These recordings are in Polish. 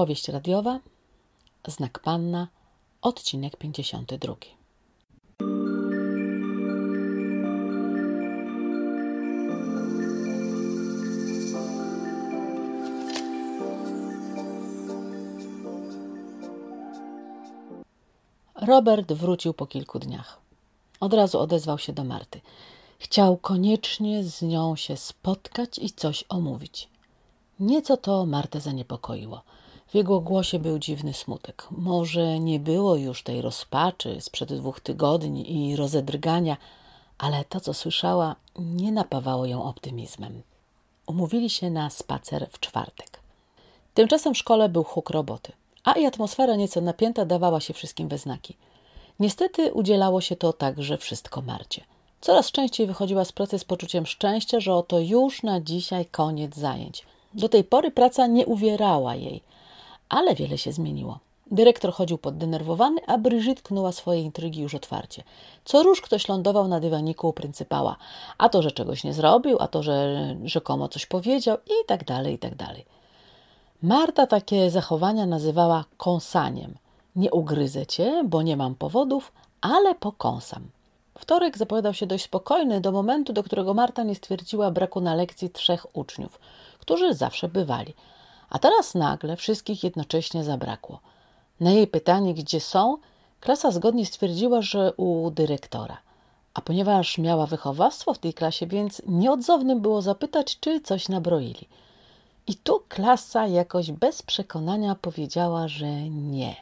Powieść radiowa, Znak Panna, odcinek 52. Robert wrócił po kilku dniach. Od razu odezwał się do Marty. Chciał koniecznie z nią się spotkać i coś omówić. Nieco to Martę zaniepokoiło. W jego głosie był dziwny smutek. Może nie było już tej rozpaczy sprzed dwóch tygodni i rozedrgania, ale to, co słyszała, nie napawało ją optymizmem. Umówili się na spacer w czwartek. Tymczasem w szkole był huk roboty, a i atmosfera nieco napięta dawała się wszystkim we znaki. Niestety udzielało się to także wszystko Marcie. Coraz częściej wychodziła z pracy z poczuciem szczęścia, że oto już na dzisiaj koniec zajęć. Do tej pory praca nie uwierała jej, ale wiele się zmieniło. Dyrektor chodził poddenerwowany, a Brigitte knuła swoje intrygi już otwarcie. Co róż ktoś lądował na dywaniku u pryncypała. A to, że czegoś nie zrobił, a to, że rzekomo coś powiedział i tak dalej, i tak dalej. Marta takie zachowania nazywała kąsaniem. Nie ugryzę cię, bo nie mam powodów, ale pokąsam. Wtorek zapowiadał się dość spokojny do momentu, do którego Marta nie stwierdziła braku na lekcji trzech uczniów, którzy zawsze bywali. A teraz nagle wszystkich jednocześnie zabrakło. Na jej pytanie, gdzie są, klasa zgodnie stwierdziła, że u dyrektora. A ponieważ miała wychowawstwo w tej klasie, więc nieodzownym było zapytać, czy coś nabroili. I tu klasa jakoś bez przekonania powiedziała, że nie.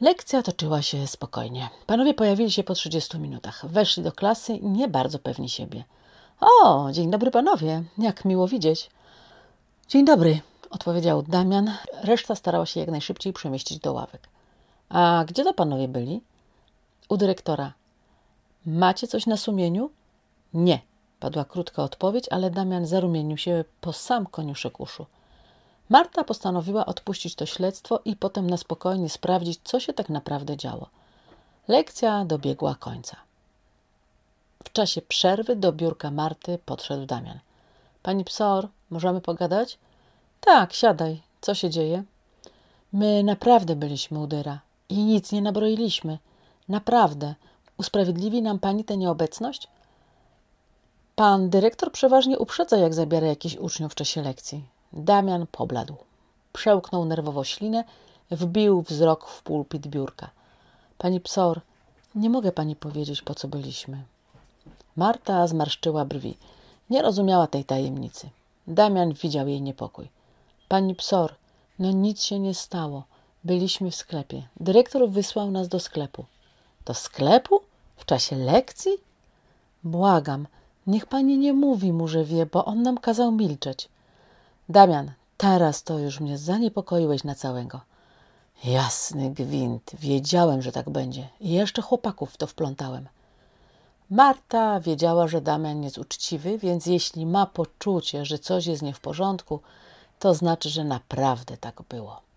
Lekcja toczyła się spokojnie. Panowie pojawili się po 30 minutach. Weszli do klasy nie bardzo pewni siebie. O, dzień dobry panowie, jak miło widzieć. Dzień dobry, odpowiedział Damian. Reszta starała się jak najszybciej przemieścić do ławek. A gdzie to panowie byli? U dyrektora. Macie coś na sumieniu? Nie, padła krótka odpowiedź, ale Damian zarumienił się po sam koniuszek uszu. Marta postanowiła odpuścić to śledztwo i potem na spokojnie sprawdzić, co się tak naprawdę działo. Lekcja dobiegła końca. W czasie przerwy do biurka Marty podszedł Damian. Pani Psor, możemy pogadać? Tak, siadaj. Co się dzieje? My naprawdę byliśmy u Dyra i nic nie nabroiliśmy. Naprawdę. Usprawiedliwi nam pani tę nieobecność? Pan dyrektor przeważnie uprzedza, jak zabiera jakichś uczniów w czasie lekcji. Damian pobladł. Przełknął nerwowo ślinę, wbił wzrok w pulpit biurka. Pani Psor, nie mogę pani powiedzieć, po co byliśmy. Marta zmarszczyła brwi. Nie rozumiała tej tajemnicy. Damian widział jej niepokój. Pani Psor, no nic się nie stało. Byliśmy w sklepie. Dyrektor wysłał nas do sklepu. Do sklepu? W czasie lekcji? Błagam, niech pani nie mówi mu, że wie, bo on nam kazał milczeć. Damian, teraz to już mnie zaniepokoiłeś na całego. Jasny gwint, wiedziałem, że tak będzie. I jeszcze chłopaków w to wplątałem. Marta wiedziała, że Damian jest uczciwy, więc jeśli ma poczucie, że coś jest nie w porządku, to znaczy, że naprawdę tak było.